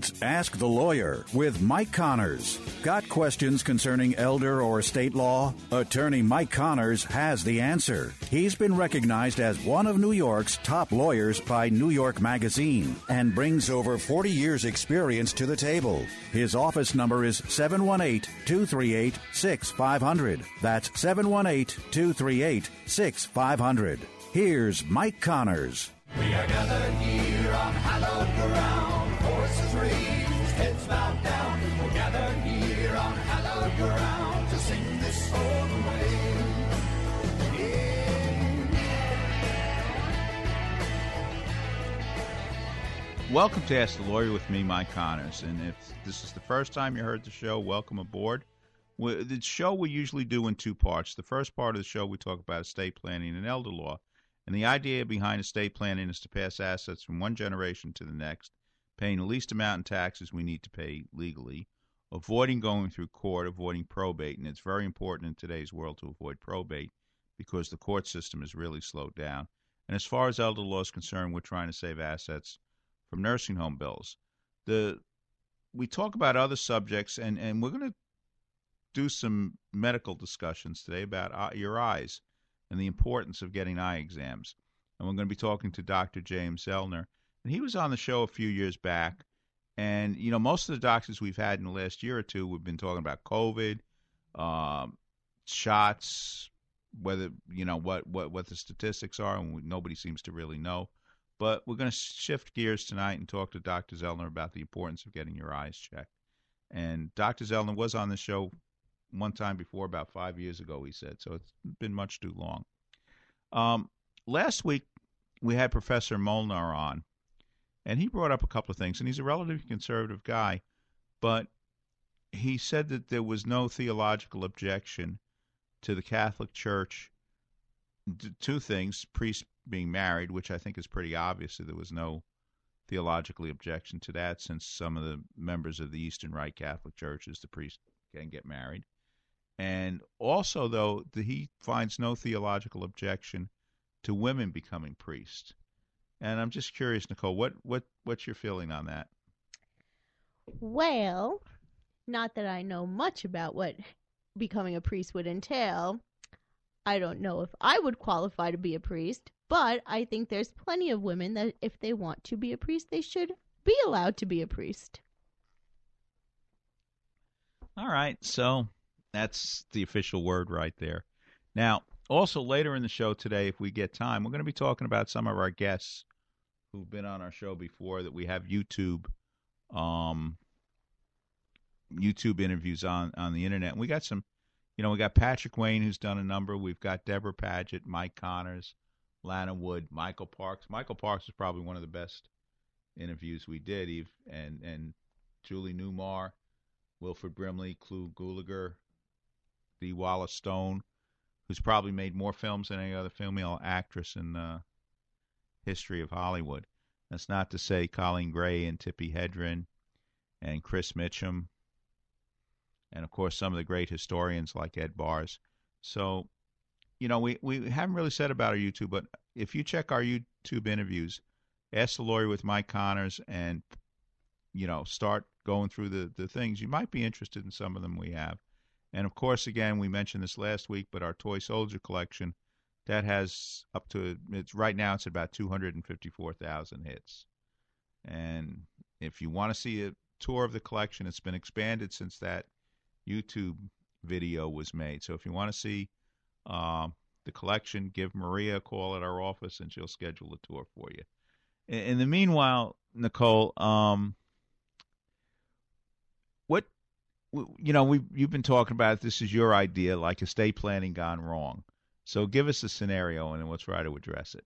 It's Ask the Lawyer with Mike Connors. Got questions concerning elder or state law? Attorney Mike Connors has the answer. He's been recognized as one of New York's top lawyers by New York Magazine and brings over 40 years' experience to the table. His office number is 718 238 6500. That's 718 238 6500. Here's Mike Connors. We are gathered here on hallowed ground, bowed down. Here on hallowed ground to sing this old way. Welcome to Ask the Lawyer with me, Mike Connors. And if this is the first time you heard the show, welcome aboard. The show we usually do in two parts. The first part of the show, we talk about estate planning and elder law. And the idea behind estate planning is to pass assets from one generation to the next, paying the least amount in taxes we need to pay legally, avoiding going through court, avoiding probate. And it's very important in today's world to avoid probate because the court system is really slowed down. And as far as elder law is concerned, we're trying to save assets from nursing home bills. The we talk about other subjects, and and we're going to do some medical discussions today about uh, your eyes and the importance of getting eye exams. And we're going to be talking to Dr. James Zellner, and he was on the show a few years back. And you know, most of the doctors we've had in the last year or two, we've been talking about COVID, um, shots, whether you know what what what the statistics are, and we, nobody seems to really know. But we're going to shift gears tonight and talk to Dr. Zellner about the importance of getting your eyes checked. And Dr. Zellner was on the show one time before, about five years ago, he said. So it's been much too long. Um, last week, we had Professor Molnar on, and he brought up a couple of things. And he's a relatively conservative guy, but he said that there was no theological objection to the Catholic Church. Two things: priests being married, which I think is pretty obvious that there was no theologically objection to that, since some of the members of the Eastern Rite Catholic churches, the priests can get married. And also, though, he finds no theological objection to women becoming priests. And I'm just curious, Nicole, what what what's your feeling on that? Well, not that I know much about what becoming a priest would entail. I don't know if I would qualify to be a priest, but I think there's plenty of women that if they want to be a priest, they should be allowed to be a priest. All right, so that's the official word right there. Now, also later in the show today, if we get time, we're going to be talking about some of our guests who've been on our show before that we have YouTube um YouTube interviews on on the internet. And we got some you know, we got Patrick Wayne who's done a number. We've got Debra Paget, Mike Connors, Lana Wood, Michael Parks. Michael Parks is probably one of the best interviews we did, Eve and and Julie Newmar, Wilford Brimley, Clu Gulager, Dee Wallace Stone, who's probably made more films than any other female actress in the history of Hollywood. That's not to say Coleen Gray and Tippi Hedren and Chris Mitchum, and of course some of the great historians like Ed Bars. So, you know, we, we haven't really said about our YouTube, but if you check our YouTube interviews, ask the lawyer with Mike Connors and you know, start going through the, the things, you might be interested in some of them we have. And of course, again, we mentioned this last week, but our toy soldier collection that has up to it's right now it's about 254,000 hits. And if you want to see a tour of the collection, it's been expanded since that YouTube video was made. So if you want to see um, the collection, give Maria a call at our office and she'll schedule a tour for you. In, in the meanwhile, Nicole, um, w- you know, we you've been talking about this is your idea, like estate planning gone wrong. So give us a scenario, and then we'll try to address it.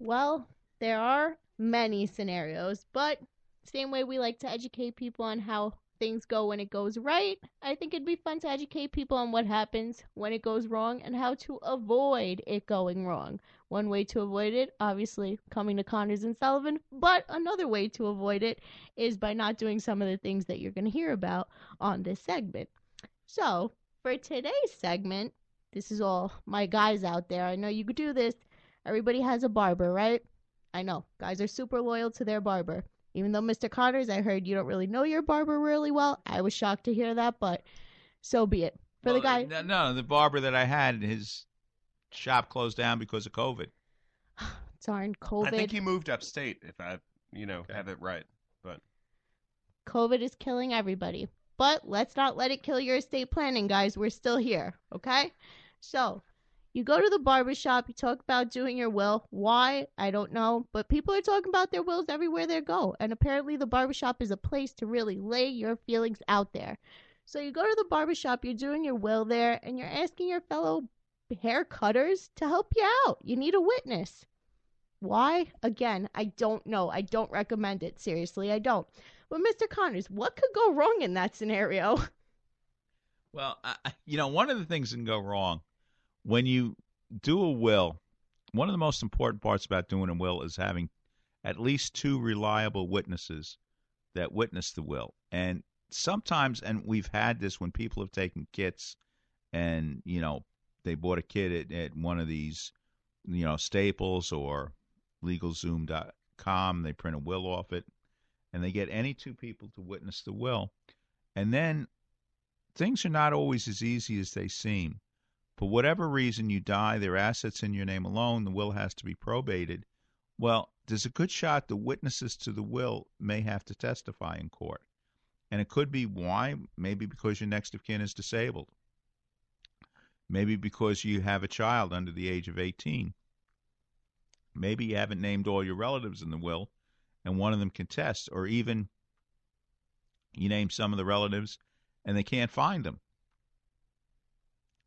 Well, there are many scenarios, but same way we like to educate people on how things go when it goes right, I think it'd be fun to educate people on what happens when it goes wrong and how to avoid it going wrong. One way to avoid it, obviously, coming to Connors and Sullivan, but another way to avoid it is by not doing some of the things that you're going to hear about on this segment. So, for today's segment, this is all my guys out there. I know you could do this. Everybody has a barber, right? I know. Guys are super loyal to their barber. Even though Mr. Connors, I heard you don't really know your barber really well. I was shocked to hear that, but so be it. For the guy, no, no, the barber that I had, his shop closed down because of COVID. darn COVID. I think he moved upstate. If I, you know, have it right. But COVID is killing everybody. But let's not let it kill your estate planning, guys. We're still here, okay? So, you go to the barber shop, you talk about doing your will. Why? I don't know. But people are talking about their wills everywhere they go. And apparently, the barber shop is a place to really lay your feelings out there. So, you go to the barber shop, you're doing your will there, and you're asking your fellow hair cutters to help you out. You need a witness. Why? Again, I don't know. I don't recommend it. Seriously, I don't. But Mr. Connors, what could go wrong in that scenario? Well, I- you know, one of the things that can go wrong when you do a will. One of the most important parts about doing a will is having at least two reliable witnesses that witness the will. And sometimes, and we've had this when people have taken kits, and you know, they bought a kit at, at one of these, you know, Staples or LegalZoom.com. They print a will off it, and they get any two people to witness the will, and then things are not always as easy as they seem. For whatever reason you die, there are assets in your name alone, the will has to be probated. Well, there's a good shot the witnesses to the will may have to testify in court. And it could be why? Maybe because your next of kin is disabled. Maybe because you have a child under the age of 18. Maybe you haven't named all your relatives in the will and one of them contests, or even you name some of the relatives and they can't find them.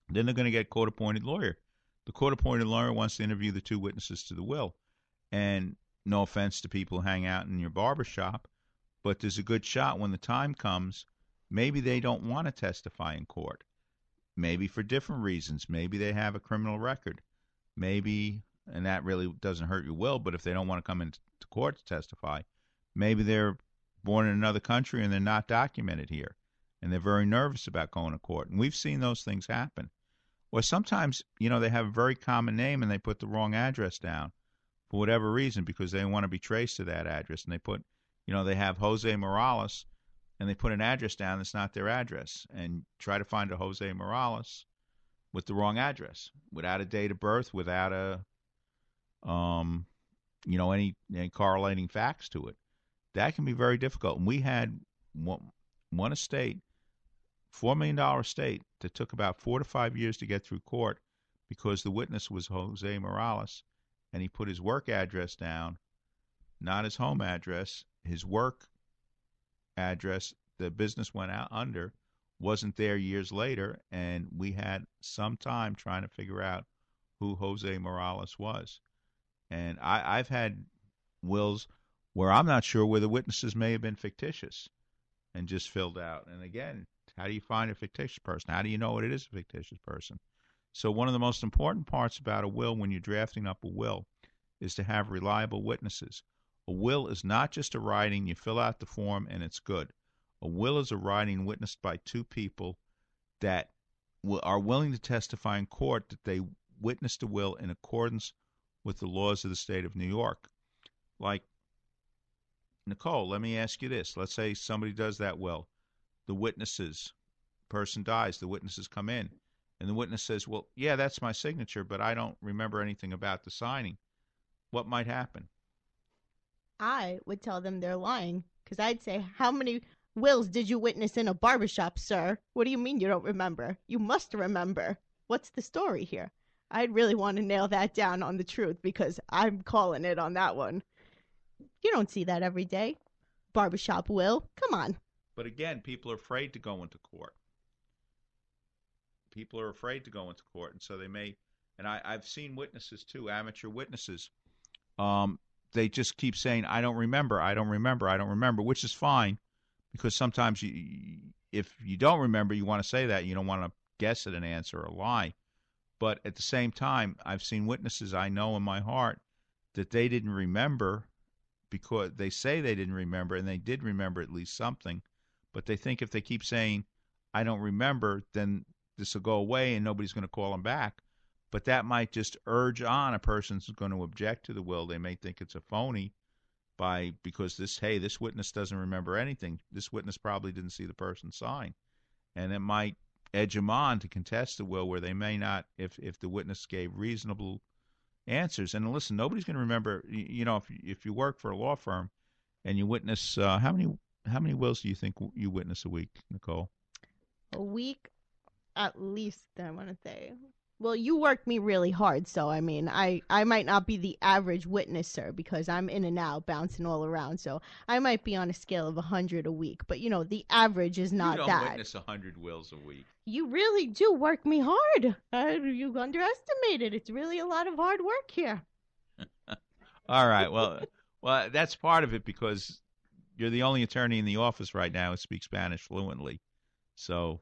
Then they're going to get court appointed lawyer. The court appointed lawyer wants to interview the two witnesses to the will. And no offense to people who hang out in your barber shop, but there's a good shot when the time comes, maybe they don't want to testify in court. Maybe for different reasons. Maybe they have a criminal record. Maybe, and that really doesn't hurt your will, but if they don't want to come into court to testify, maybe they're born in another country and they're not documented here and they're very nervous about going to court. And we've seen those things happen. Or sometimes, you know, they have a very common name and they put the wrong address down for whatever reason because they want to be traced to that address. And they put, you know, they have Jose Morales and they put an address down that's not their address and try to find a Jose Morales with the wrong address, without a date of birth, without a, um, you know, any, any correlating facts to it. That can be very difficult. And we had one, one estate four million dollar estate that took about four to five years to get through court because the witness was Jose Morales and he put his work address down, not his home address. His work address, the business went out under, wasn't there years later, and we had some time trying to figure out who Jose Morales was. And I, I've had wills where I'm not sure where the witnesses may have been fictitious and just filled out. And again, how do you find a fictitious person? How do you know what it is a fictitious person? So one of the most important parts about a will when you're drafting up a will is to have reliable witnesses. A will is not just a writing, you fill out the form and it's good. A will is a writing witnessed by two people that are willing to testify in court that they witnessed a will in accordance with the laws of the state of New York. Like Nicole, let me ask you this. Let's say somebody does that will. The witnesses, person dies, the witnesses come in, and the witness says, Well, yeah, that's my signature, but I don't remember anything about the signing. What might happen? I would tell them they're lying because I'd say, How many wills did you witness in a barbershop, sir? What do you mean you don't remember? You must remember. What's the story here? I'd really want to nail that down on the truth because I'm calling it on that one. You don't see that every day. Barbershop will. Come on. But again, people are afraid to go into court. People are afraid to go into court, and so they may. And I, I've seen witnesses too, amateur witnesses. Um, they just keep saying, "I don't remember, I don't remember, I don't remember," which is fine, because sometimes you, if you don't remember, you want to say that you don't want to guess at an answer or lie. But at the same time, I've seen witnesses I know in my heart that they didn't remember because they say they didn't remember and they did remember at least something, but they think if they keep saying, I don't remember, then this will go away and nobody's going to call them back. But that might just urge on a person who's going to object to the will. They may think it's a phony by because this hey this witness doesn't remember anything. This witness probably didn't see the person sign, and it might edge them on to contest the will where they may not if if the witness gave reasonable answers. And listen, nobody's going to remember. You know, if if you work for a law firm and you witness uh, how many how many wills do you think you witness a week, Nicole? A week, at least. I want to say. Well, you work me really hard, so I mean, I I might not be the average witnesser because I'm in and out, bouncing all around. So I might be on a scale of a hundred a week, but you know, the average is not you don't that. witness a hundred wills a week. You really do work me hard. Uh, you underestimate it. It's really a lot of hard work here. All right. Well, well, that's part of it because you're the only attorney in the office right now who speaks Spanish fluently. So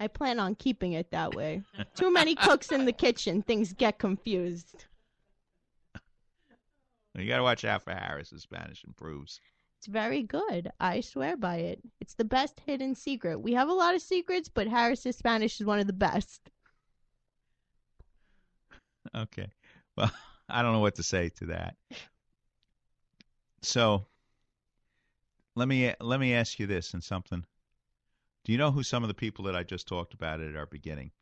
I plan on keeping it that way. Too many cooks in the kitchen, things get confused. you got to watch out for Harris. His Spanish improves. It's very good. I swear by it. It's the best hidden secret. We have a lot of secrets, but Harris's Spanish is one of the best. Okay. Well, I don't know what to say to that. So, let me let me ask you this and something. Do you know who some of the people that I just talked about at our beginning?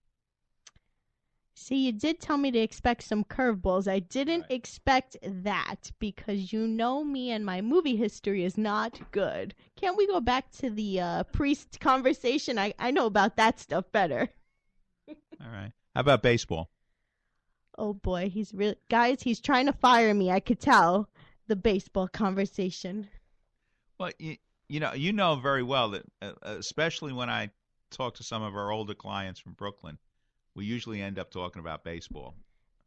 See, you did tell me to expect some curveballs. I didn't Right. expect that because you know me and my movie history is not good. Can't we go back to the uh, priest conversation? I, I know about that stuff better. All right. How about baseball? Oh boy, he's really guys. He's trying to fire me. I could tell the baseball conversation. Well, you, you know, you know very well that, uh, especially when I talk to some of our older clients from Brooklyn, we usually end up talking about baseball.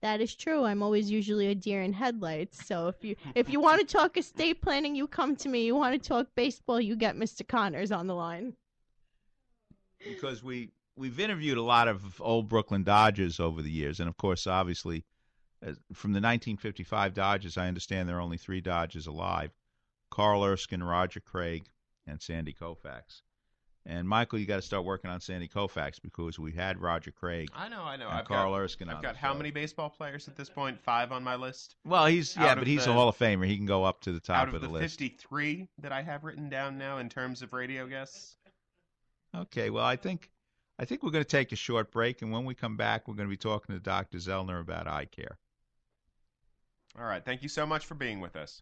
That is true. I'm always usually a deer in headlights. So if you if you want to talk estate planning, you come to me. You want to talk baseball, you get Mr. Connors on the line. because we we've interviewed a lot of old Brooklyn Dodgers over the years, and of course, obviously, from the 1955 Dodgers, I understand there are only three Dodgers alive: Carl Erskine, Roger Craig, and Sandy Koufax. And Michael, you got to start working on Sandy Koufax because we had Roger Craig I know, I know. I've Carl got, Erskine. I've got how show. many baseball players at this point? Five on my list. Well, he's yeah, but he's a the- Hall of Famer. He can go up to the top Out of of the, the list. 53 that I have written down now in terms of radio guests. Okay, well, I think I think we're going to take a short break, and when we come back, we're going to be talking to Dr. Zellner about eye care. All right. Thank you so much for being with us.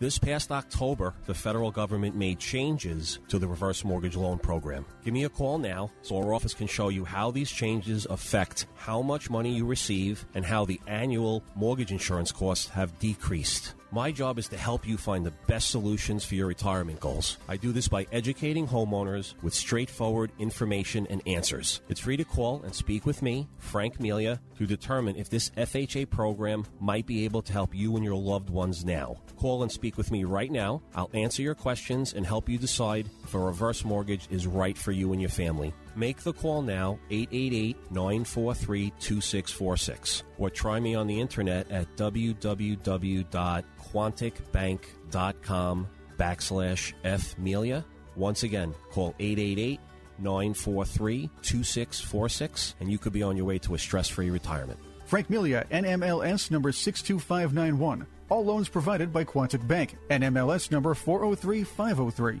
This past October, the federal government made changes to the reverse mortgage loan program. Give me a call now so our office can show you how these changes affect how much money you receive and how the annual mortgage insurance costs have decreased. My job is to help you find the best solutions for your retirement goals. I do this by educating homeowners with straightforward information and answers. It's free to call and speak with me, Frank Melia, to determine if this FHA program might be able to help you and your loved ones now. Call and speak with me right now. I'll answer your questions and help you decide if a reverse mortgage is right for you and your family. Make the call now, 888 943 2646, or try me on the internet at www.quonticbank.com backslash fmelia. Once again, call 888 943 2646, and you could be on your way to a stress free retirement. Frank Melia, NMLS number 62591. All loans provided by Quontic Bank, NMLS number 403503.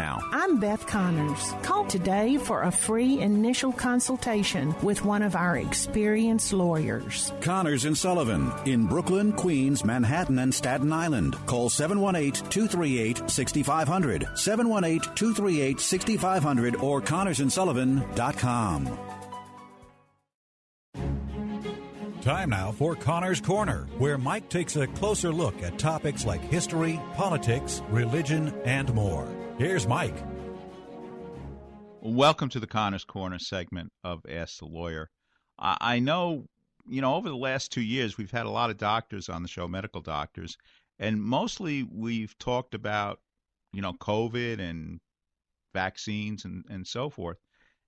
I'm Beth Connors. Call today for a free initial consultation with one of our experienced lawyers. Connors and Sullivan in Brooklyn, Queens, Manhattan, and Staten Island. Call 718 238 6500, 718 238 6500, or ConnorsandSullivan.com. Time now for Connor's Corner, where Mike takes a closer look at topics like history, politics, religion, and more. Here's Mike. Welcome to the Connors Corner segment of Ask the Lawyer. I, I know, you know, over the last two years, we've had a lot of doctors on the show, medical doctors, and mostly we've talked about, you know, COVID and vaccines and, and so forth.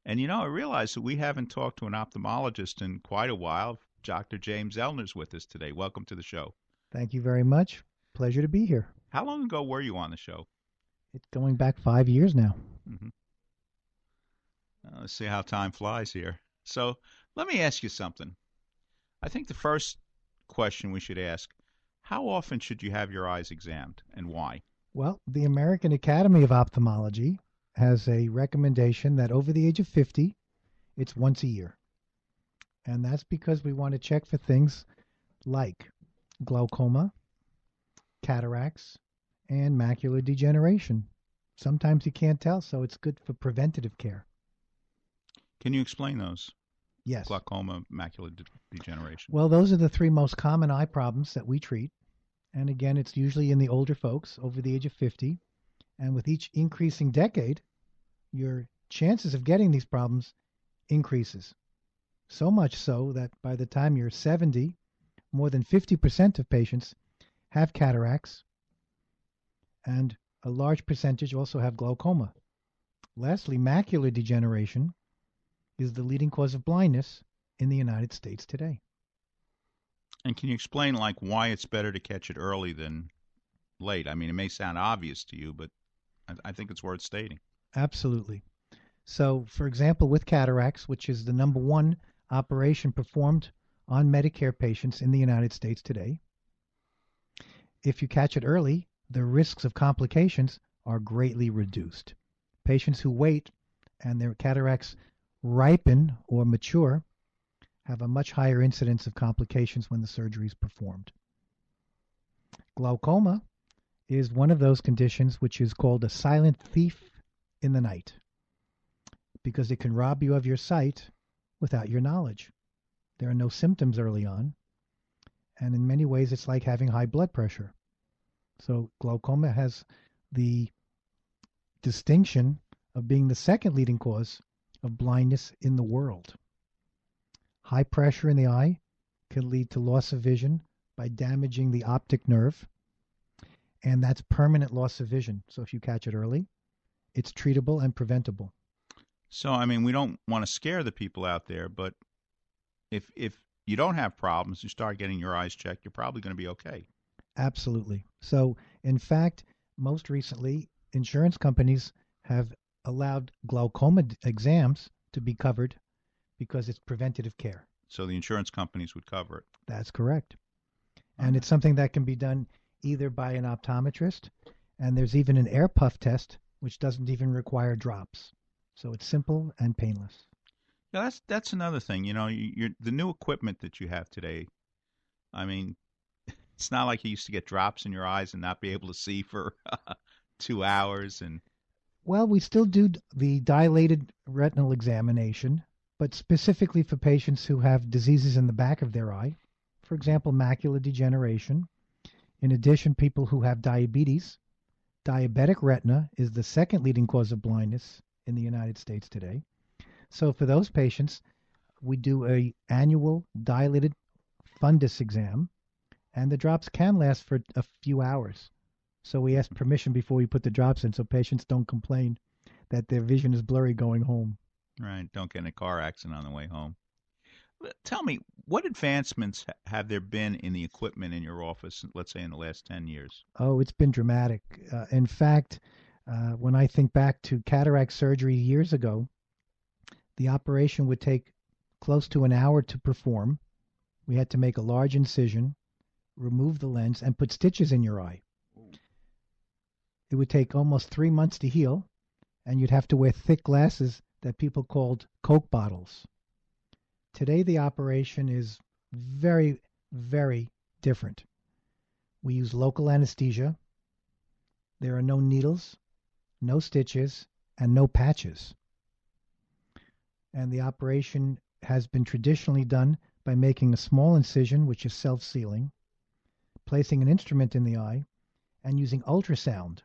And, you know, I realized that we haven't talked to an ophthalmologist in quite a while. Dr. James Zellner's with us today. Welcome to the show. Thank you very much. Pleasure to be here. How long ago were you on the show? It's going back five years now. Mm-hmm. Uh, let's see how time flies here. So let me ask you something. I think the first question we should ask how often should you have your eyes examined and why? Well, the American Academy of Ophthalmology has a recommendation that over the age of 50, it's once a year. And that's because we want to check for things like glaucoma, cataracts, and macular degeneration. Sometimes you can't tell, so it's good for preventative care. Can you explain those? Yes. Glaucoma, macular de- degeneration. Well, those are the three most common eye problems that we treat. And again, it's usually in the older folks over the age of 50. And with each increasing decade, your chances of getting these problems increases. So much so that by the time you're 70, more than 50% of patients have cataracts, and a large percentage also have glaucoma. Lastly, macular degeneration is the leading cause of blindness in the United States today. And can you explain like why it's better to catch it early than late? I mean, it may sound obvious to you, but I, I think it's worth stating. Absolutely. So, for example, with cataracts, which is the number one operation performed on Medicare patients in the United States today, if you catch it early, the risks of complications are greatly reduced. Patients who wait and their cataracts ripen or mature have a much higher incidence of complications when the surgery is performed. Glaucoma is one of those conditions which is called a silent thief in the night because it can rob you of your sight without your knowledge. There are no symptoms early on, and in many ways it's like having high blood pressure. So glaucoma has the distinction of being the second leading cause of blindness in the world. High pressure in the eye can lead to loss of vision by damaging the optic nerve, and that's permanent loss of vision. So if you catch it early, it's treatable and preventable. So I mean, we don't want to scare the people out there, but if if you don't have problems, you start getting your eyes checked, you're probably going to be okay. Absolutely. So, in fact, most recently, insurance companies have allowed glaucoma d- exams to be covered because it's preventative care. So the insurance companies would cover it. That's correct. And it's something that can be done either by an optometrist, and there's even an air puff test, which doesn't even require drops. So it's simple and painless. Yeah, that's that's another thing. You know, you, you're, the new equipment that you have today. I mean, it's not like you used to get drops in your eyes and not be able to see for two hours. And Well, we still do the dilated retinal examination, but specifically for patients who have diseases in the back of their eye, for example, macular degeneration. In addition, people who have diabetes, diabetic retina is the second leading cause of blindness in the United States today. So for those patients, we do a annual dilated fundus exam, and the drops can last for a few hours. So we ask permission before we put the drops in, so patients don't complain that their vision is blurry going home. Right. Don't get in a car accident on the way home. Tell me, what advancements have there been in the equipment in your office, let's say in the last 10 years? Oh, it's been dramatic. Uh, in fact, uh, when I think back to cataract surgery years ago, the operation would take close to an hour to perform. We had to make a large incision, remove the lens, and put stitches in your eye. It would take almost three months to heal, and you'd have to wear thick glasses that people called Coke bottles. Today, the operation is very, very different. We use local anesthesia. There are no needles, no stitches, and no patches. And the operation has been traditionally done by making a small incision, which is self sealing, placing an instrument in the eye, and using ultrasound.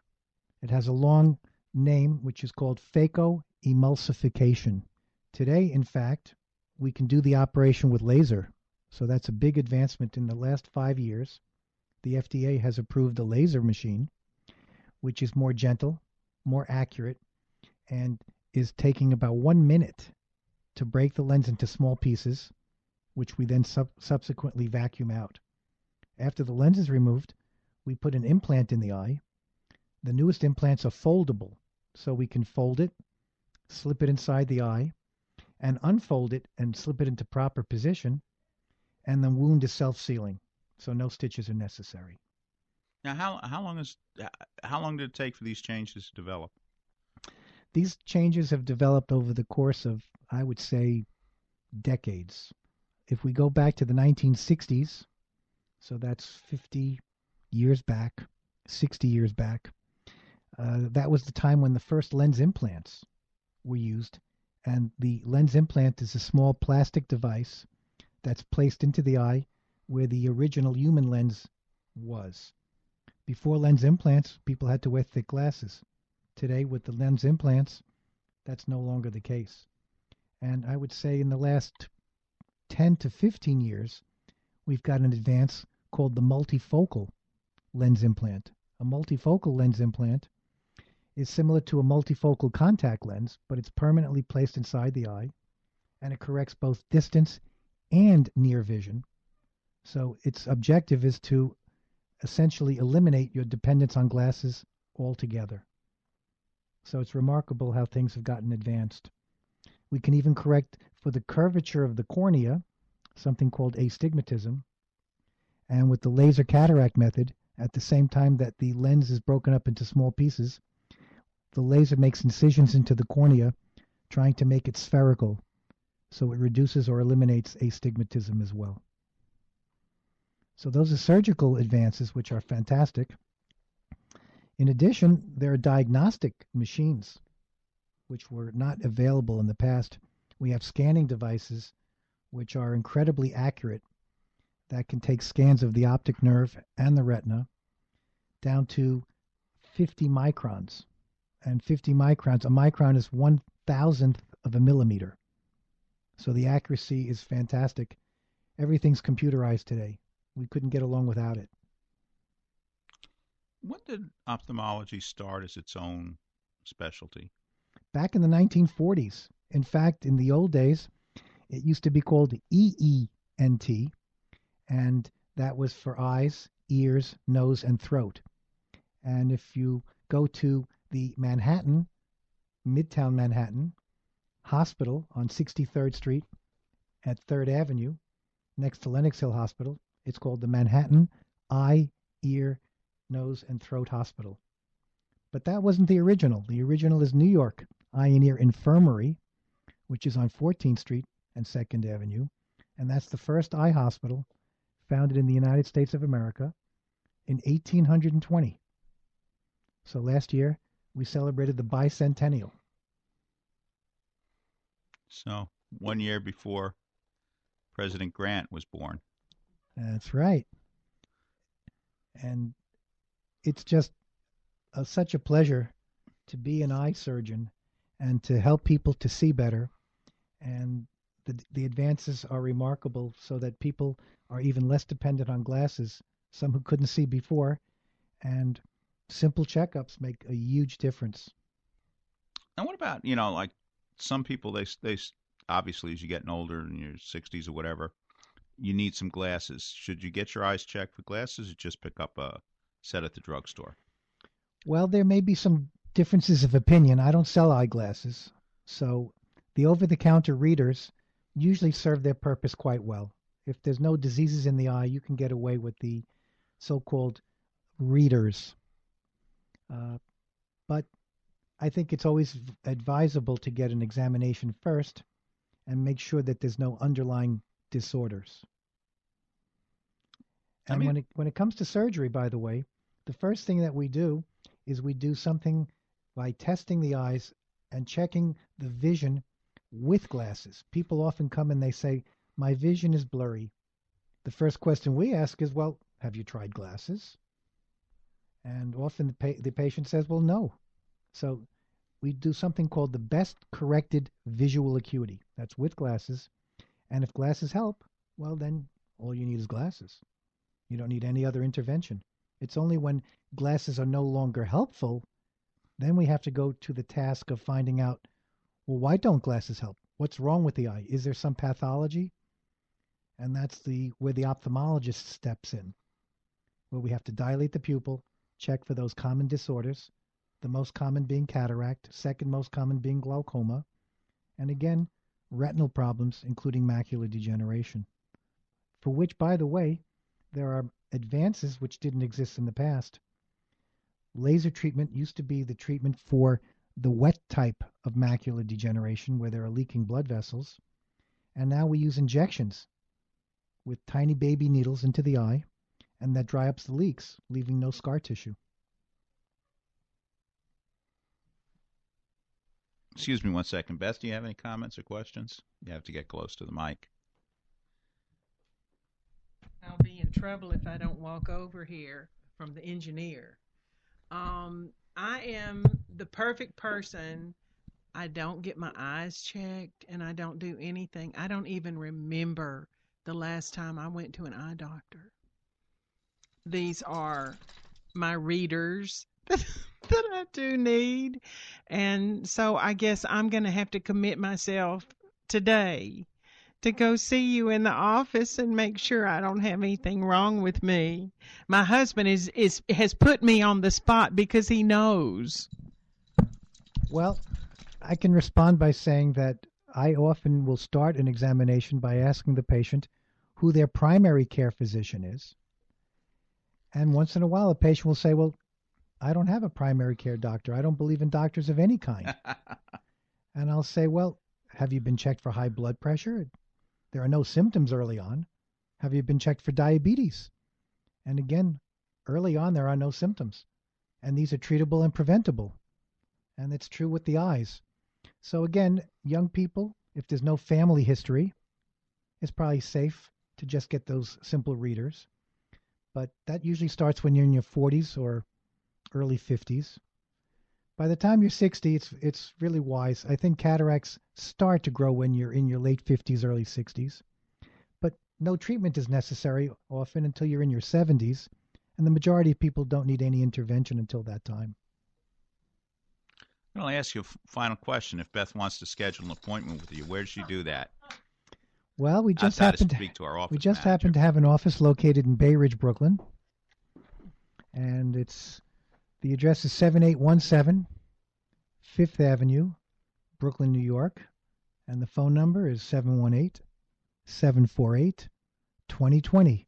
It has a long name, which is called phacoemulsification. Today, in fact, we can do the operation with laser. So that's a big advancement in the last five years. The FDA has approved a laser machine, which is more gentle, more accurate, and is taking about one minute to break the lens into small pieces, which we then sub- subsequently vacuum out. After the lens is removed, we put an implant in the eye. The newest implants are foldable, so we can fold it, slip it inside the eye, and unfold it and slip it into proper position, and the wound is self-sealing, so no stitches are necessary. Now, how how long is how long did it take for these changes to develop? These changes have developed over the course of, I would say, decades. If we go back to the 1960s, so that's 50 years back, 60 years back, uh, that was the time when the first lens implants were used. And the lens implant is a small plastic device that's placed into the eye where the original human lens was. Before lens implants, people had to wear thick glasses. Today, with the lens implants, that's no longer the case. And I would say in the last 10 to 15 years, we've got an advance called the multifocal lens implant. A multifocal lens implant is similar to a multifocal contact lens, but it's permanently placed inside the eye and it corrects both distance and near vision. So its objective is to essentially eliminate your dependence on glasses altogether. So it's remarkable how things have gotten advanced. We can even correct for the curvature of the cornea, something called astigmatism. And with the laser cataract method, at the same time that the lens is broken up into small pieces, the laser makes incisions into the cornea, trying to make it spherical, so it reduces or eliminates astigmatism as well. So those are surgical advances, which are fantastic. In addition, there are diagnostic machines, which were not available in the past. We have scanning devices, which are incredibly accurate, that can take scans of the optic nerve and the retina down to 50 microns. And 50 microns, a micron is one thousandth of a millimeter. So the accuracy is fantastic. Everything's computerized today. We couldn't get along without it. When did ophthalmology start as its own specialty? Back in the 1940s. In fact, in the old days, it used to be called EENT, and that was for eyes, ears, nose, and throat. And if you go to the Manhattan, Midtown Manhattan Hospital on 63rd Street at 3rd Avenue, next to Lenox Hill Hospital, it's called the Manhattan Eye, Ear, Nose, and Throat Hospital. But that wasn't the original. The original is New York Eye and Ear Infirmary, which is on 14th Street and 2nd Avenue. And that's the first eye hospital founded in the United States of America in 1820. So last year, we celebrated the bicentennial. So, one year before President Grant was born. That's right. And it's just a, such a pleasure to be an eye surgeon and to help people to see better and the the advances are remarkable, so that people are even less dependent on glasses. Some who couldn't see before, and simple checkups make a huge difference. And what about you know like some people they they obviously as you're getting older in your 60s or whatever, you need some glasses. Should you get your eyes checked for glasses, or just pick up a set at the drugstore? Well, there may be some differences of opinion. I don't sell eyeglasses, so the over-the-counter readers usually serve their purpose quite well. If there's no diseases in the eye, you can get away with the so-called readers. Uh, but I think it's always advisable to get an examination first and make sure that there's no underlying disorders. And I mean, when it when it comes to surgery, by the way, the first thing that we do is we do something by testing the eyes and checking the vision with glasses. People often come and they say, "My vision is blurry." The first question we ask is, "Well, have you tried glasses?" And often the, pa- the patient says, "Well, no." So we do something called the best corrected visual acuity. That's with glasses. And if glasses help, well, then all you need is glasses. You don't need any other intervention. It's only when glasses are no longer helpful, then we have to go to the task of finding out, well, why don't glasses help? What's wrong with the eye? Is there some pathology? And that's the where the ophthalmologist steps in, where we have to dilate the pupil, check for those common disorders, the most common being cataract, second most common being glaucoma, and again, retinal problems, including macular degeneration, for which, by the way, there are advances which didn't exist in the past. Laser treatment used to be the treatment for the wet type of macular degeneration where there are leaking blood vessels, and now we use injections with tiny baby needles into the eye, and that dry up the leaks, leaving no scar tissue. Excuse me one second. Beth, do you have any comments or questions? You have to get close to the mic. I'll be in trouble if I don't walk over here from the engineer. Um, I am the perfect person. I don't get my eyes checked and I don't do anything. I don't even remember the last time I went to an eye doctor. These are my readers that I do need. And so I guess I'm going to have to commit myself today to go see you in the office and make sure I don't have anything wrong with me. My husband is, is has put me on the spot because he knows. Well, I can respond by saying that I often will start an examination by asking the patient who their primary care physician is. And once in a while, a patient will say, Well, I don't have a primary care doctor. I don't believe in doctors of any kind. and I'll say, Well, have you been checked for high blood pressure? There are no symptoms early on. Have you been checked for diabetes? And again, early on, there are no symptoms. And these are treatable and preventable. And it's true with the eyes. So, again, young people, if there's no family history, it's probably safe to just get those simple readers. But that usually starts when you're in your 40s or early 50s. By the time you're 60, it's it's really wise. I think cataracts start to grow when you're in your late 50s, early 60s. But no treatment is necessary often until you're in your 70s, and the majority of people don't need any intervention until that time. I'll ask you a final question. If Beth wants to schedule an appointment with you, where does she do that? Well, we just Outside happen to speak to our office we just manager. happen to have an office located in Bay Ridge, Brooklyn, and it's the address is 7817 Fifth Avenue, Brooklyn, New York, and the phone number is 718 748 2020,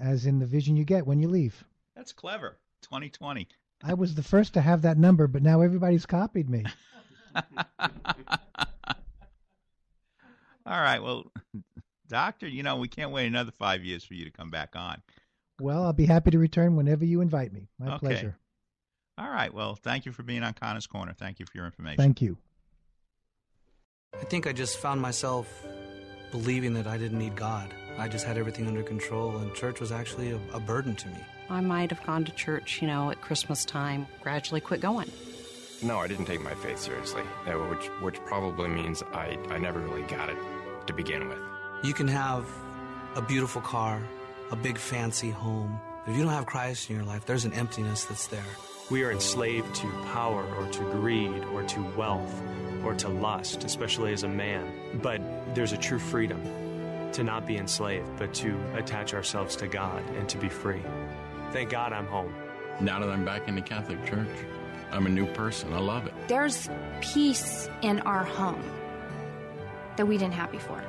as in the vision you get when you leave. That's clever. 2020. I was the first to have that number, but now everybody's copied me. All right. Well, doctor, you know we can't wait another five years for you to come back on. Well, I'll be happy to return whenever you invite me. My Okay. pleasure. All right. Well, thank you for being on Connor's Corner. Thank you for your information. Thank you. I think I just found myself believing that I didn't need God. I just had everything under control, and church was actually a, a burden to me. I might have gone to church, you know, at Christmas time, gradually quit going. No, I didn't take my faith seriously, uh, which which probably means I, I never really got it to begin with. You can have a beautiful car, a big fancy home. But if you don't have Christ in your life, there's an emptiness that's there. We are enslaved to power or to greed or to wealth or to lust, especially as a man. But there's a true freedom to not be enslaved, but to attach ourselves to God and to be free. Thank God I'm home. Now that I'm back in the Catholic Church, I'm a new person. I love it. There's peace in our home that we didn't have before.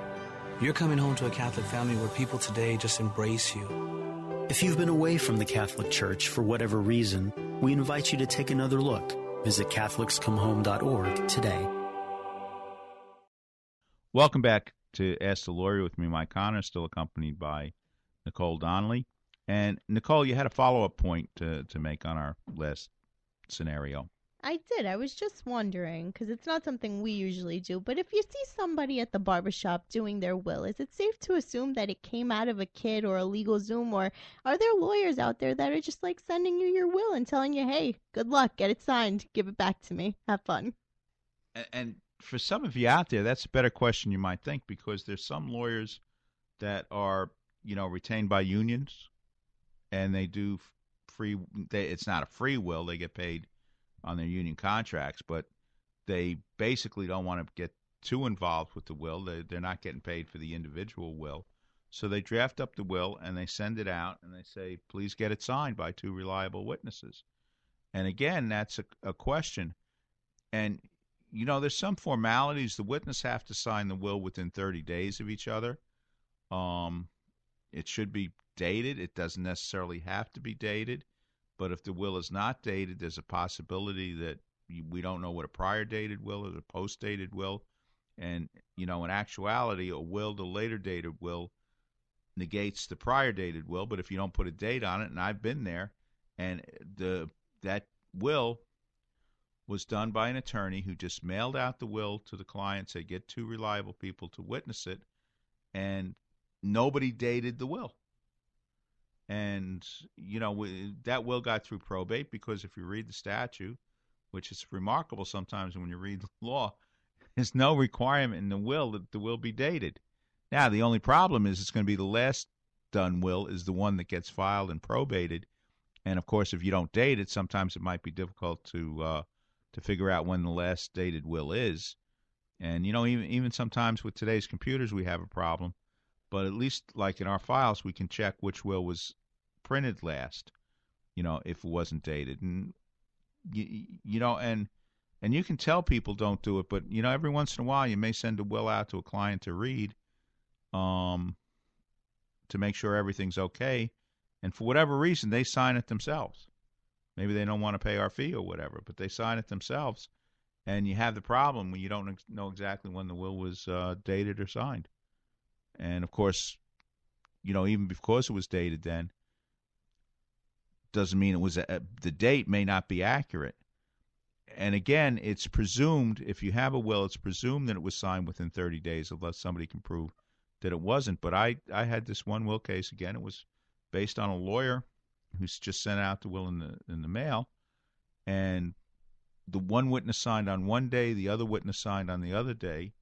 You're coming home to a Catholic family where people today just embrace you. If you've been away from the Catholic Church for whatever reason, we invite you to take another look. Visit CatholicsComeHome.org today. Welcome back to Ask the Lawyer with me, Mike Connor, still accompanied by Nicole Donnelly. And Nicole, you had a follow up point to, to make on our last scenario. I did. I was just wondering because it's not something we usually do. But if you see somebody at the barbershop doing their will, is it safe to assume that it came out of a kid or a LegalZoom? Or are there lawyers out there that are just like sending you your will and telling you, hey, good luck, get it signed, give it back to me, have fun? And, and for some of you out there, that's a better question you might think because there's some lawyers that are, you know, retained by unions and they do free. They, it's not a free will; they get paid on their union contracts, but they basically don't want to get too involved with the will. They, they're not getting paid for the individual will, so they draft up the will and they send it out and they say, "Please get it signed by two reliable witnesses." And again, that's a, a question. And you know, there's some formalities. The witness have to sign the will within 30 days of each other. Um, it should be dated. It doesn't necessarily have to be dated, but if the will is not dated, there's a possibility that we don't know what a prior dated will is, a post dated will. And, you know, in actuality, a will, the later dated will, negates the prior dated will. But if you don't put a date on it, and I've been there, and the that will was done by an attorney who just mailed out the will to the client, said get two reliable people to witness it, and nobody dated the will and you know that will got through probate because if you read the statute, which is remarkable sometimes when you read law, there's no requirement in the will that the will be dated. Now the only problem is it's going to be the last done will is the one that gets filed and probated, and of course if you don't date it, sometimes it might be difficult to uh, to figure out when the last dated will is. And you know even even sometimes with today's computers we have a problem but at least like in our files we can check which will was printed last you know if it wasn't dated. And you, you know and and you can tell people don't do it but you know every once in a while you may send a will out to a client to read um to make sure everything's okay. And for whatever reason they sign it themselves. Maybe they don't want to pay our fee or whatever but they sign it themselves. And you have the problem when you don't know exactly when the will was uh, dated or signed and of course, you know, even because it was dated then, doesn't mean it was a, the date may not be accurate. And again, it's presumed if you have a will, it's presumed that it was signed within 30 days, unless somebody can prove that it wasn't. But I I had this one will case again. It was based on a lawyer who's just sent out the will in the in the mail, and the one witness signed on one day, the other witness signed on the other day,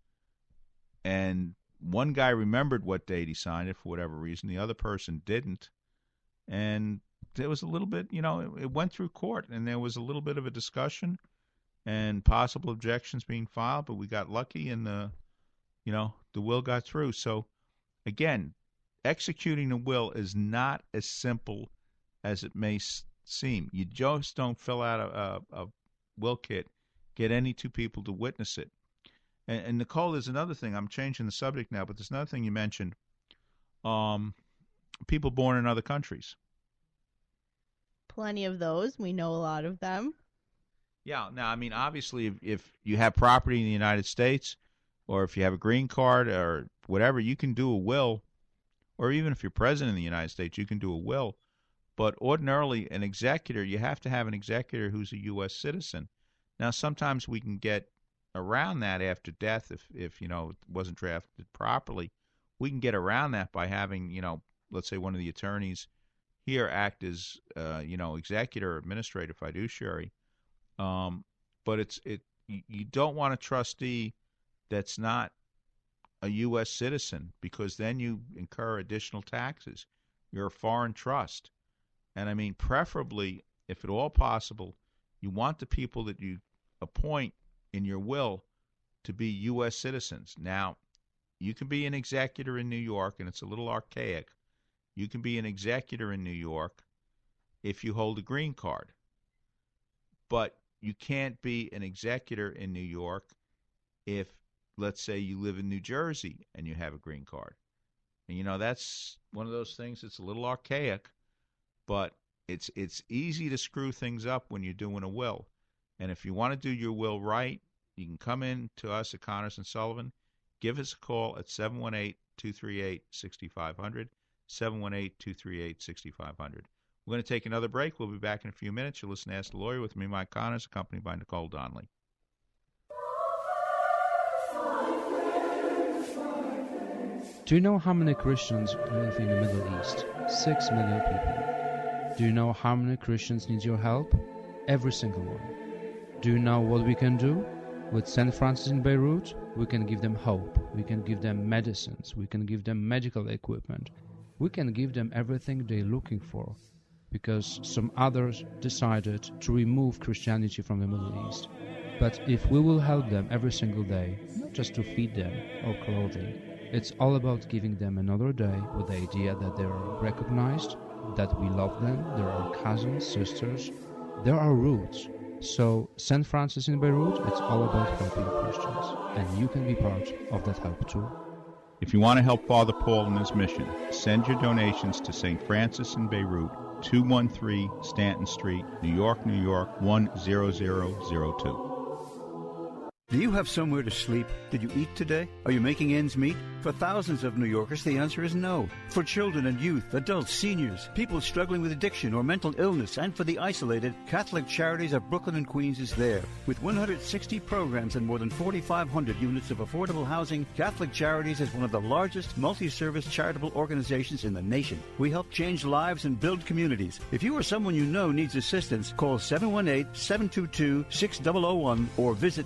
and one guy remembered what date he signed it for whatever reason. The other person didn't, and there was a little bit, you know, it, it went through court, and there was a little bit of a discussion and possible objections being filed, but we got lucky, and the, you know, the will got through. So, again, executing a will is not as simple as it may seem. You just don't fill out a, a, a will kit, get any two people to witness it. And, and Nicole, there's another thing. I'm changing the subject now, but there's another thing you mentioned. Um, people born in other countries. Plenty of those. We know a lot of them. Yeah. Now, I mean, obviously, if, if you have property in the United States, or if you have a green card, or whatever, you can do a will, or even if you're president of the United States, you can do a will. But ordinarily, an executor, you have to have an executor who's a U.S. citizen. Now, sometimes we can get around that after death if if you know it wasn't drafted properly we can get around that by having you know let's say one of the attorneys here act as uh, you know executor administrative fiduciary um, but it's it you don't want a trustee that's not a U.S. citizen because then you incur additional taxes. You're a foreign trust, and I mean, preferably, if at all possible, you want the people that you appoint in your will to be U.S. citizens. Now, you can be an executor in New York, and it's a little archaic. You can be an executor in New York if you hold a green card. But you can't be an executor in New York if, let's say, you live in New Jersey and you have a green card. And you know that's one of those things that's a little archaic, but it's it's easy to screw things up when you're doing a will. And if you want to do your will right, you can come in to us at Connors and Sullivan. Give us a call at 718 238 6500. 718 238 6500. We're going to take another break. We'll be back in a few minutes. You'll listen to Ask the Lawyer with me, Mike Connors, accompanied by Nicole Donnelly. Do you know how many Christians live in the Middle East? Six million people. Do you know how many Christians need your help? Every single one. Do you know what we can do? With St. Francis in Beirut, we can give them hope. We can give them medicines. We can give them medical equipment. We can give them everything they're looking for because some others decided to remove Christianity from the Middle East. But if we will help them every single day, not just to feed them or clothing, it's all about giving them another day with the idea that they are recognized, that we love them, they're our cousins, sisters, they're our roots. So, St. Francis in Beirut, it's all about helping Christians, and you can be part of that help too. If you want to help Father Paul in his mission, send your donations to St. Francis in Beirut, 213 Stanton Street, New York, New York 10002. Do you have somewhere to sleep? Did you eat today? Are you making ends meet? For thousands of New Yorkers, the answer is no. For children and youth, adults, seniors, people struggling with addiction or mental illness, and for the isolated, Catholic Charities of Brooklyn and Queens is there. With 160 programs and more than 4,500 units of affordable housing, Catholic Charities is one of the largest multi-service charitable organizations in the nation. We help change lives and build communities. If you or someone you know needs assistance, call 718-722-6001 or visit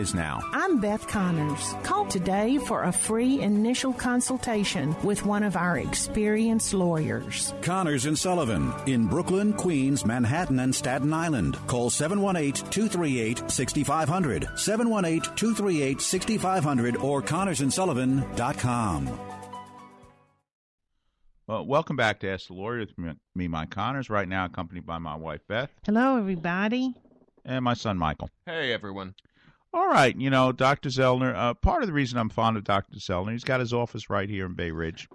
now. I'm Beth Connors. Call today for a free initial consultation with one of our experienced lawyers. Connors and Sullivan in Brooklyn, Queens, Manhattan, and Staten Island. Call 718-238-6500, 718-238-6500 or connorsandsullivan.com. Well, welcome back to Ask the Lawyer with me, me, Mike Connors, right now accompanied by my wife, Beth, Hello, everybody. and my son, Michael. Hey, everyone. All right, you know, Dr. Zellner, uh, part of the reason I'm fond of Dr. Zellner, he's got his office right here in Bay Ridge.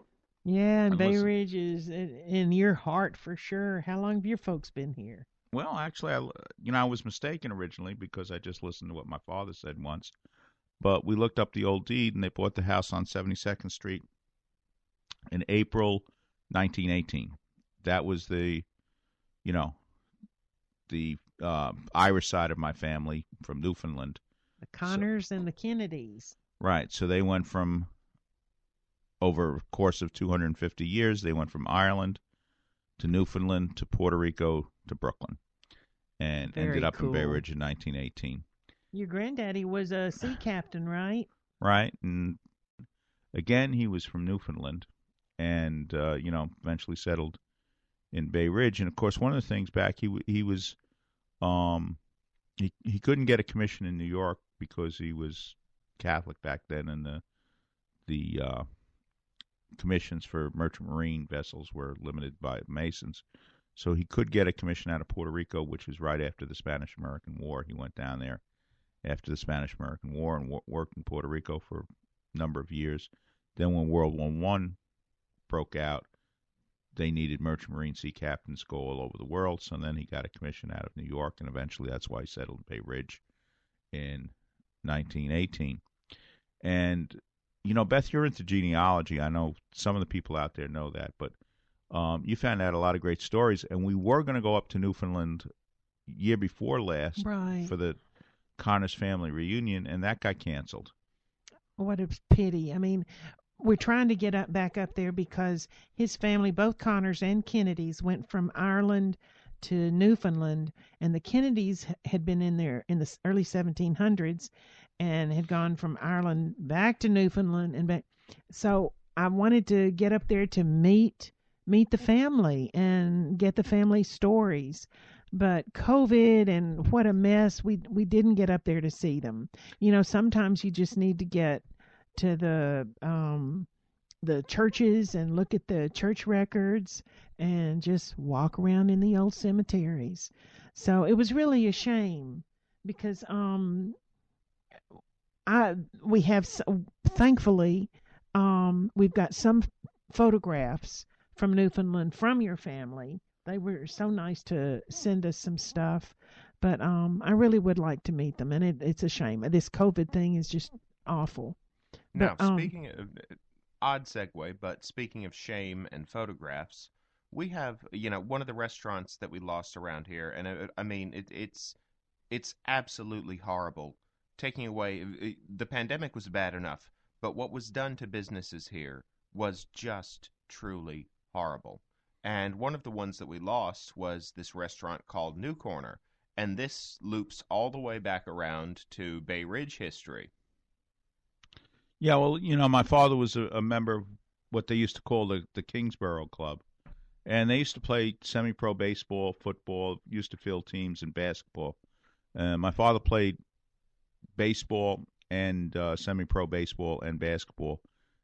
Yeah, and Bay listen- Ridge is in in your heart for sure. How long have your folks been here? Well, actually, I, you know, I was mistaken originally because I just listened to what my father said once. But we looked up the old deed, and they bought the house on 72nd Street in April 1918. That was the, you know, the uh, Irish side of my family from Newfoundland. The Connors and the Kennedys. Right. So they went from over a course of 250 years, they went from Ireland to Newfoundland to Puerto Rico to Brooklyn and Very ended up in Bay. Ridge in 1918. Your granddaddy was a sea captain, right? Right. And again, he was from Newfoundland and, uh, you know, eventually settled in Bay Ridge. And of course, one of the things back, he, he was, um, he, he couldn't get a commission in New York because he was Catholic back then and the, the, uh, commissions for merchant marine vessels were limited by Masons. So he could get a commission out of Puerto Rico, which was right after the Spanish American War. He went down there after the Spanish American War and wo- worked in Puerto Rico for a number of years. Then when World War One broke out, they needed merchant marine sea captains to go all over the world. So then he got a commission out of New York, and eventually that's why he settled in Bay Ridge in 1918. And you know, Beth, you're into genealogy. I know some of the people out there know that, but um, you found out a lot of great stories. And we were going to go up to Newfoundland year before last Right. for the Connors family reunion, and that got canceled. What a pity. I mean, we're trying to get up back up there because his family, both Connors and Kennedys, went from Ireland to Newfoundland, and the Kennedys had been in there in the early 1700s and had gone from Ireland back to Newfoundland and back. So I wanted to get up there to meet meet the family and get the family stories. But COVID and what a mess. We we didn't get up there to see them. You know, sometimes you just need to get to the um the churches and look at the church records and just walk around in the old cemeteries. So it was really a shame because um I we have thankfully um we've got some photographs from Newfoundland from your family. They were so nice to send us some stuff, but um I really would like to meet them and it, it's a shame. This COVID thing is just awful. Now, But, um, speaking of odd segue, but speaking of shame and photographs, we have you know one of the restaurants that we lost around here, and I, I mean it, it's it's absolutely horrible. Taking away it- the pandemic was bad enough, but what was done to businesses here was just truly horrible. And one of the ones that we lost was this restaurant called New Corner, and this loops all the way back around to Bay Ridge history. Yeah, well, you know, my father was a, a member of what they used to call the the Kingsborough Club, and they used to play semi-pro baseball, football, used to field teams, and basketball. Uh, my father played baseball and uh, semi-pro baseball and basketball,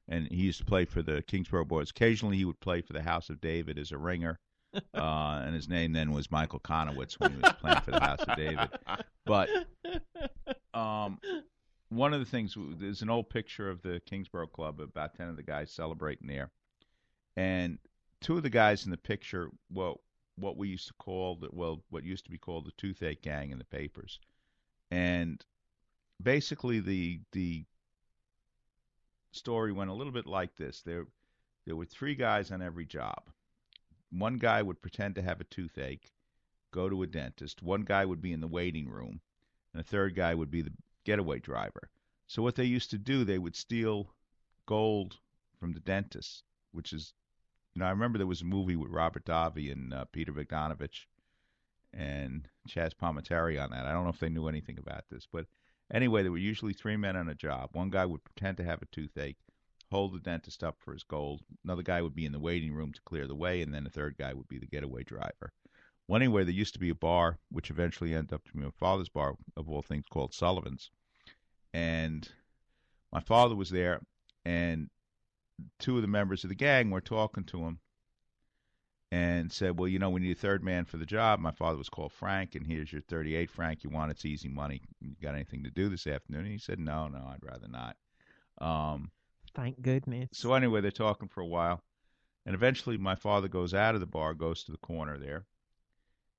and he used to play for the Kingsborough Boys. Occasionally, he would play for the House of David as a ringer, uh, and his name then was Michael Conowitz when he was playing for the House of David. But um, one of the things there's an old picture of the Kingsborough Club, about ten of the guys celebrating there, and two of the guys in the picture, well, what we used to call the well, what used to be called the Toothache Gang in the papers, and basically the the story went a little bit like this: there there were three guys on every job. One guy would pretend to have a toothache, go to a dentist. One guy would be in the waiting room, and a third guy would be the getaway driver. So what they used to do, they would steal gold from the dentist, which is, you know, I remember there was a movie with Robert Davi and uh, Peter Bogdanovich and Chaz Palminteri on that. I don't know if they knew anything about this, but anyway, there were usually three men on a job. One guy would pretend to have a toothache, hold the dentist up for his gold. Another guy would be in the waiting room to clear the way, and then a third guy would be the getaway driver. Well, anyway, there used to be a bar, which eventually ended up to be my father's bar, of all things, called Sullivan's. And my father was there, and two of the members of the gang were talking to him and said, Well, you know, we need a third man for the job. My father was called Frank, and here's your 38, Frank. You want it's easy money. You got anything to do this afternoon? And he said, No, no, I'd rather not. Um, Thank goodness. so anyway, they're talking for a while, and eventually my father goes out of the bar, goes to the corner there,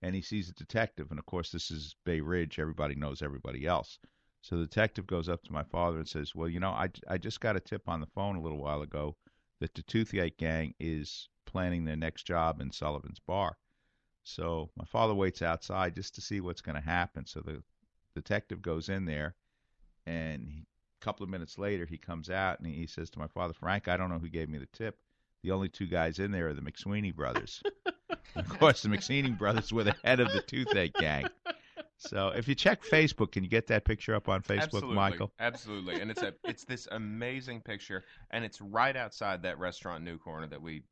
and he sees a detective. And of course, this is Bay Ridge; everybody knows everybody else. So the detective goes up to my father and says, "Well, you know, I I just got a tip on the phone a little while ago that the Toothache Gang is planning their next job in Sullivan's bar." So my father waits outside just to see what's going to happen. So the detective goes in there, and he, a couple of minutes later, he comes out and he says to my father, Frank, I don't know who gave me the tip. The only two guys in there are the McSweeney brothers. of course, the McSweeney brothers were the head of the Toothache Gang. So if you check Facebook, can you get that picture up on Facebook, absolutely, Michael? Absolutely, and it's a it's this amazing picture, and it's right outside that restaurant New Corner that we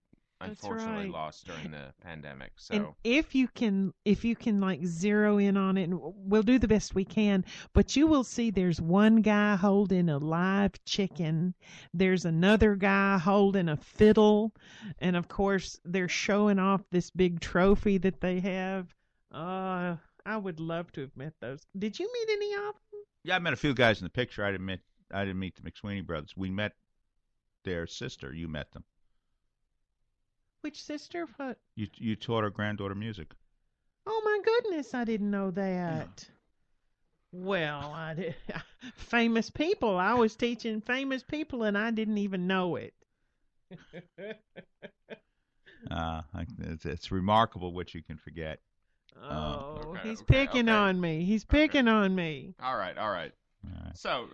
unfortunately right. lost during the pandemic. So And if you can, if you can like zero in on it, and we'll do the best we can, but you will see there's one guy holding a live chicken. There's another guy holding a fiddle. And of course, they're showing off this big trophy that they have. Uh, I would love to have met those. Did you meet any of them? Yeah, I met a few guys in the picture. I didn't meet. I didn't meet the McSweeney brothers. We met their sister. You met them. Which sister? What? You you taught her granddaughter music. Oh my goodness, I didn't know that. Well, I did. famous people. I was teaching famous people, and I didn't even know it. Uh, it's, it's remarkable what you can forget. Um, Oh, Okay, he's okay, picking okay. on me. He's picking on me. All right, all right. So,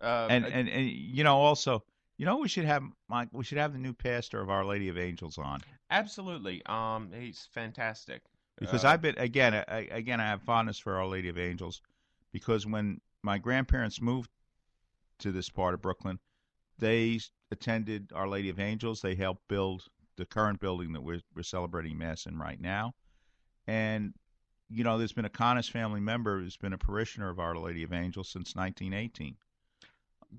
uh, and, uh, and and you know also you know we should have Mike we should have the new pastor of Our Lady of Angels on. Absolutely, um, he's fantastic. because Uh, I've been again I, again I have fondness for Our Lady of Angels because when my grandparents moved to this part of Brooklyn they attended Our Lady of Angels. They helped build the current building that we're we're celebrating mass in right now. And you know there's been a Connors family member who's been a parishioner of Our Lady of Angels since 1918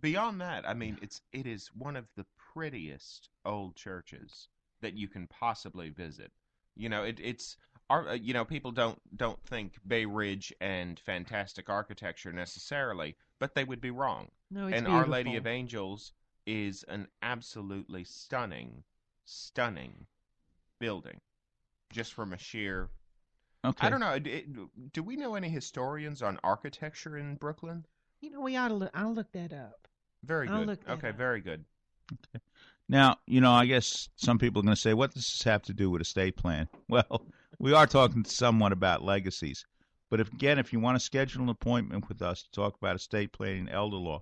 beyond that, I mean, it's it is one of the prettiest old churches that you can possibly visit. You know, it, it's our, uh, you know, people don't don't think Bay Ridge and fantastic architecture necessarily, but they would be wrong. No, it's and Our Lady of Angels is an absolutely stunning, stunning building, just from a sheer. Okay. I don't know. d- Do we know any historians on architecture in Brooklyn? You know, we ought to. Look, I'll look that up. Very I'll good. look Okay, up. very good. Okay. Now, you know, I guess some people are going to say, what does this have to do with estate plan? Well, we are talking to somewhat about legacies. But if, again, if you want to schedule an appointment with us to talk about estate planning and elder law,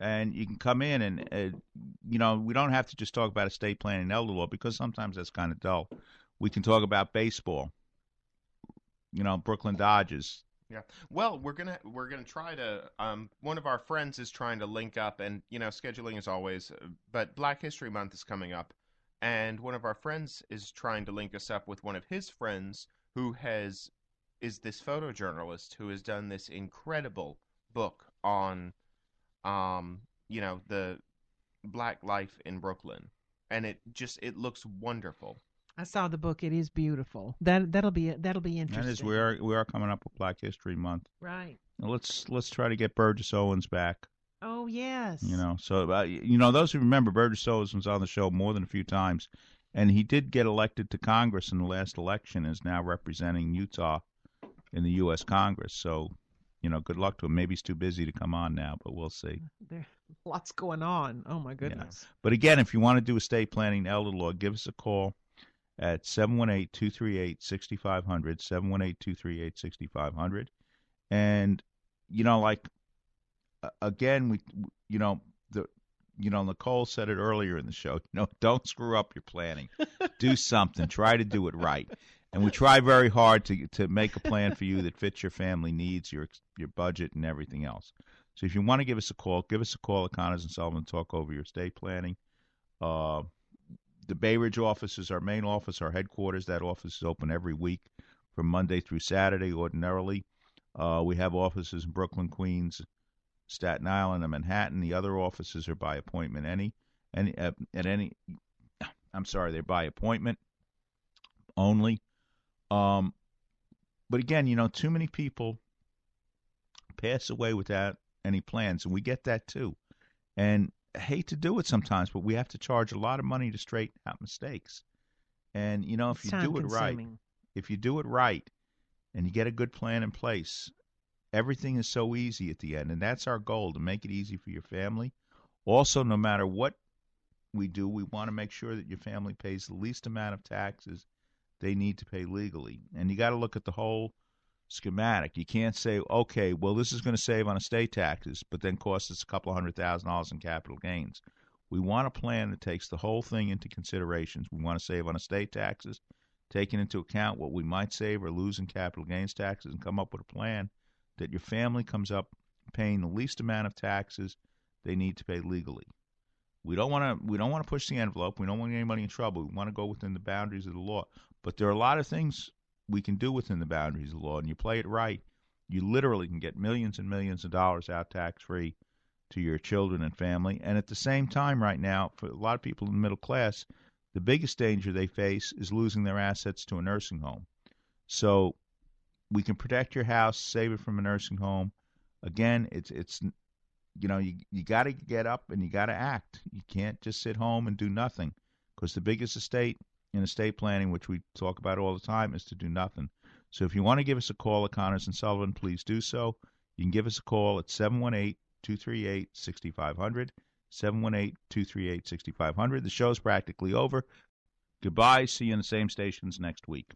and you can come in and, uh, you know, we don't have to just talk about estate planning and elder law because sometimes that's kind of dull. We can talk about baseball, you know, Brooklyn Dodgers. Yeah. Well, we're gonna we're gonna try to. Um, one of our friends is trying to link up, and you know, scheduling is always. uh, But Black History Month is coming up, and one of our friends is trying to link us up with one of his friends who has is this photojournalist who has done this incredible book on, um, you know, the black life in Brooklyn, and it just it looks wonderful. I saw the book. It is beautiful. That that'll be that'll be That interesting. is, we are we are coming up with Black History Month. Right. Now, let's let's try to get Burgess Owens back. Oh yes. You know, so uh, you know those who remember Burgess Owens was on the show more than a few times, and he did get elected to Congress in the last election. Is now representing Utah in the U.S. Congress. So, you know, good luck to him. Maybe he's too busy to come on now, but we'll see. There, lots going on. Oh my goodness. But again, if you want to do estate planning, elder law, give us a call at 718-238-6500, 718-238-6500. And you know, like again, we you know, the you know, Nicole said it earlier in the show, you know, don't screw up your planning. do something. Try to do it right. And we try very hard to to make a plan for you that fits your family needs, your your budget and everything else. So if you want to give us a call, give us a call at Connors and Sullivan. Talk over your estate planning. Uh, the Bay Ridge office is our main office, our headquarters. That office is open every week from Monday through Saturday ordinarily. Uh, we have offices in Brooklyn, Queens, Staten Island, and Manhattan. The other offices are by appointment. Any, any uh, at any, I'm sorry, they're by appointment only. Um, but again, you know, too many people pass away without any plans, and we get that too. And hate to do it sometimes, but we have to charge a lot of money to straighten out mistakes. And you know, if It's you do it right, if you do it right, and you get a good plan in place, everything is so easy at the end, and that's our goal to make it easy for your family. Also, no matter what we do, we want to make sure that your family pays the least amount of taxes they need to pay legally. And you got to look at the whole schematic. You can't say, okay, well, this is going to save on estate taxes, but then cost us a couple hundred thousand dollars in capital gains. We want a plan that takes the whole thing into considerations. We want to save on estate taxes, taking into account what we might save or lose in capital gains taxes, and come up with a plan that your family comes up paying the least amount of taxes they need to pay legally. We don't want to we don't want to push the envelope. We don't want anybody in trouble. We want to go within the boundaries of the law. But there are a lot of things we can do within the boundaries of the law, and you play it right, you literally can get millions and millions of dollars out tax free to your children and family. And at the same time, right now, for a lot of people in the middle class, the biggest danger they face is losing their assets to a nursing home. So we can protect your house, save it from a nursing home. Again, it's it's you know you you got to get up and you got to act. You can't just sit home and do nothing because the biggest estate in estate planning, which we talk about all the time, is to do nothing. So if you want to give us a call at Connors and Sullivan, please do so. You can give us a call at 718 238 6500. 718 238 6500. The show's practically over. Goodbye. See you in the same stations next week.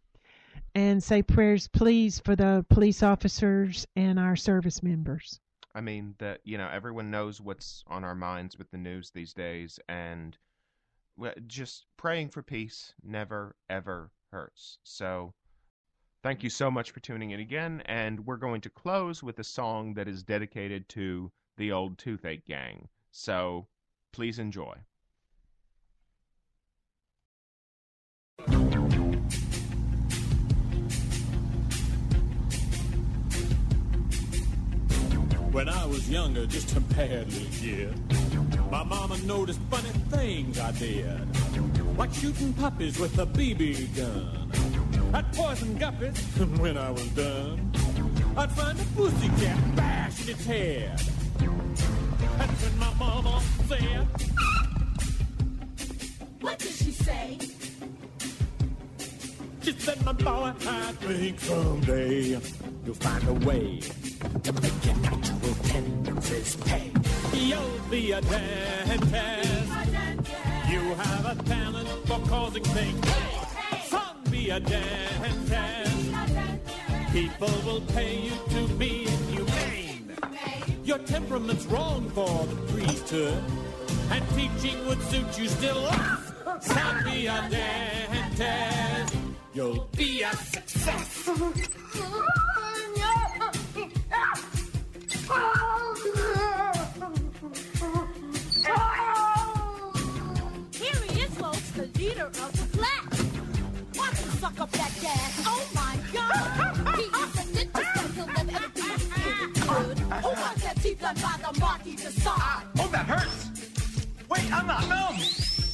And say prayers, please, for the police officers and our service members. I mean that you know everyone knows what's on our minds with the news these days, and just praying for peace never ever hurts. So, thank you so much for tuning in again, and we're going to close with a song that is dedicated to the old Toothache Gang. So, please enjoy. When I was younger, just a bad little kid, my mama noticed funny things I did. Like shooting puppies with a BB gun. I'd poison guppies when I was done. I'd find a pussycat bashing its head. That's when my mama said, What did she say? She said, my boy, I think someday you'll find a way to make your natural tendencies pay. You'll be a dentist. You have a talent for causing things. Son, be a dentist. People will pay you to be inhumane. Your temperament's wrong for the priesthood, and teaching would suit you still. Son, be a dentist. You'll be a success. Here he is, folks, the leader of the class. Watch him suck up that gas. Oh my God! He is a ninja that he'll never ever be any good. Who wants that teeth done by the Marquis de Sade? Oh, that hurts. Wait, I'm not numb.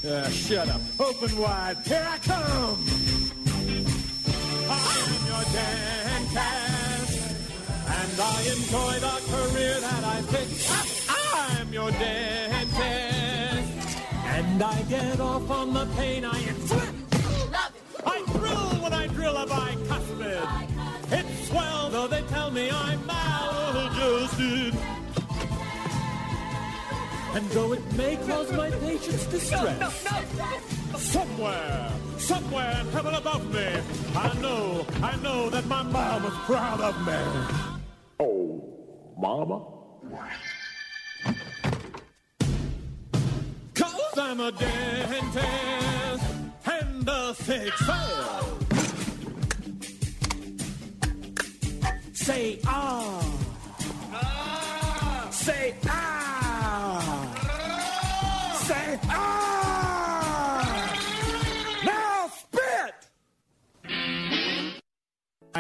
Uh, shut up. Open wide. Here I come. I'm your dentist, and I enjoy the career that I picked. I'm your dentist, and I get off on the pain I inflict. I thrill when I drill a bicuspid. It's swell, though they tell me I'm maladjusted. And though it may cause my patients distress, somewhere, somewhere in heaven above me, I know, I know that my mama's proud of me. Oh, mama? Cause I'm a dentist and a thick fail. Say ah. Say ah.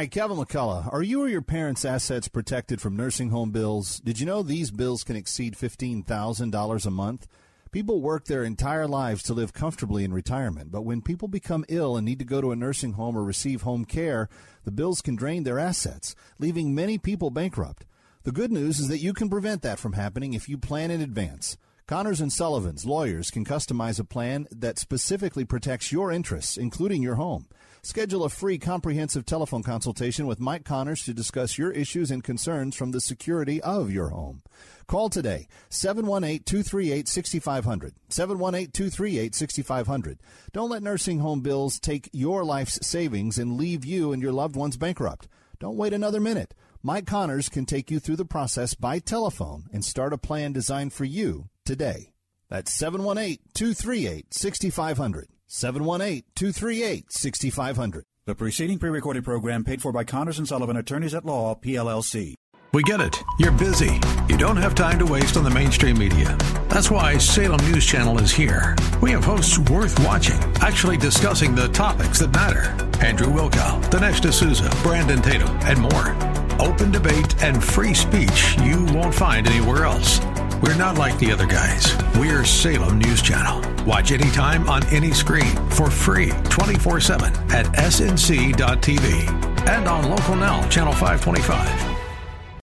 Hi, Kevin McCullough. Are you or your parents' assets protected from nursing home bills? Did you know these bills can exceed $15,000 a month? People work their entire lives to live comfortably in retirement, but when people become ill and need to go to a nursing home or receive home care, the bills can drain their assets, leaving many people bankrupt. The good news is that you can prevent that from happening if you plan in advance. Connors and Sullivan's lawyers can customize a plan that specifically protects your interests, including your home. Schedule a free comprehensive telephone consultation with Mike Connors to discuss your issues and concerns from the security of your home. Call today 718-238-6500. 718-238-6500. Don't let nursing home bills take your life's savings and leave you and your loved ones bankrupt. Don't wait another minute. Mike Connors can take you through the process by telephone and start a plan designed for you today. That's 718-238-6500. 718-238-6500. The preceding pre-recorded program paid for by Connors and Sullivan Attorneys at Law, PLLC. We get it. You're busy. You don't have time to waste on the mainstream media. That's why Salem News Channel is here. We have hosts worth watching, actually discussing the topics that matter. Andrew Wilkow, Dinesh D'Souza, Brandon Tatum, and more. Open debate and free speech you won't find anywhere else. We're not like the other guys. We're Salem News Channel. Watch anytime on any screen for free 24 7 at snc.tv and on Local Now, Channel 525.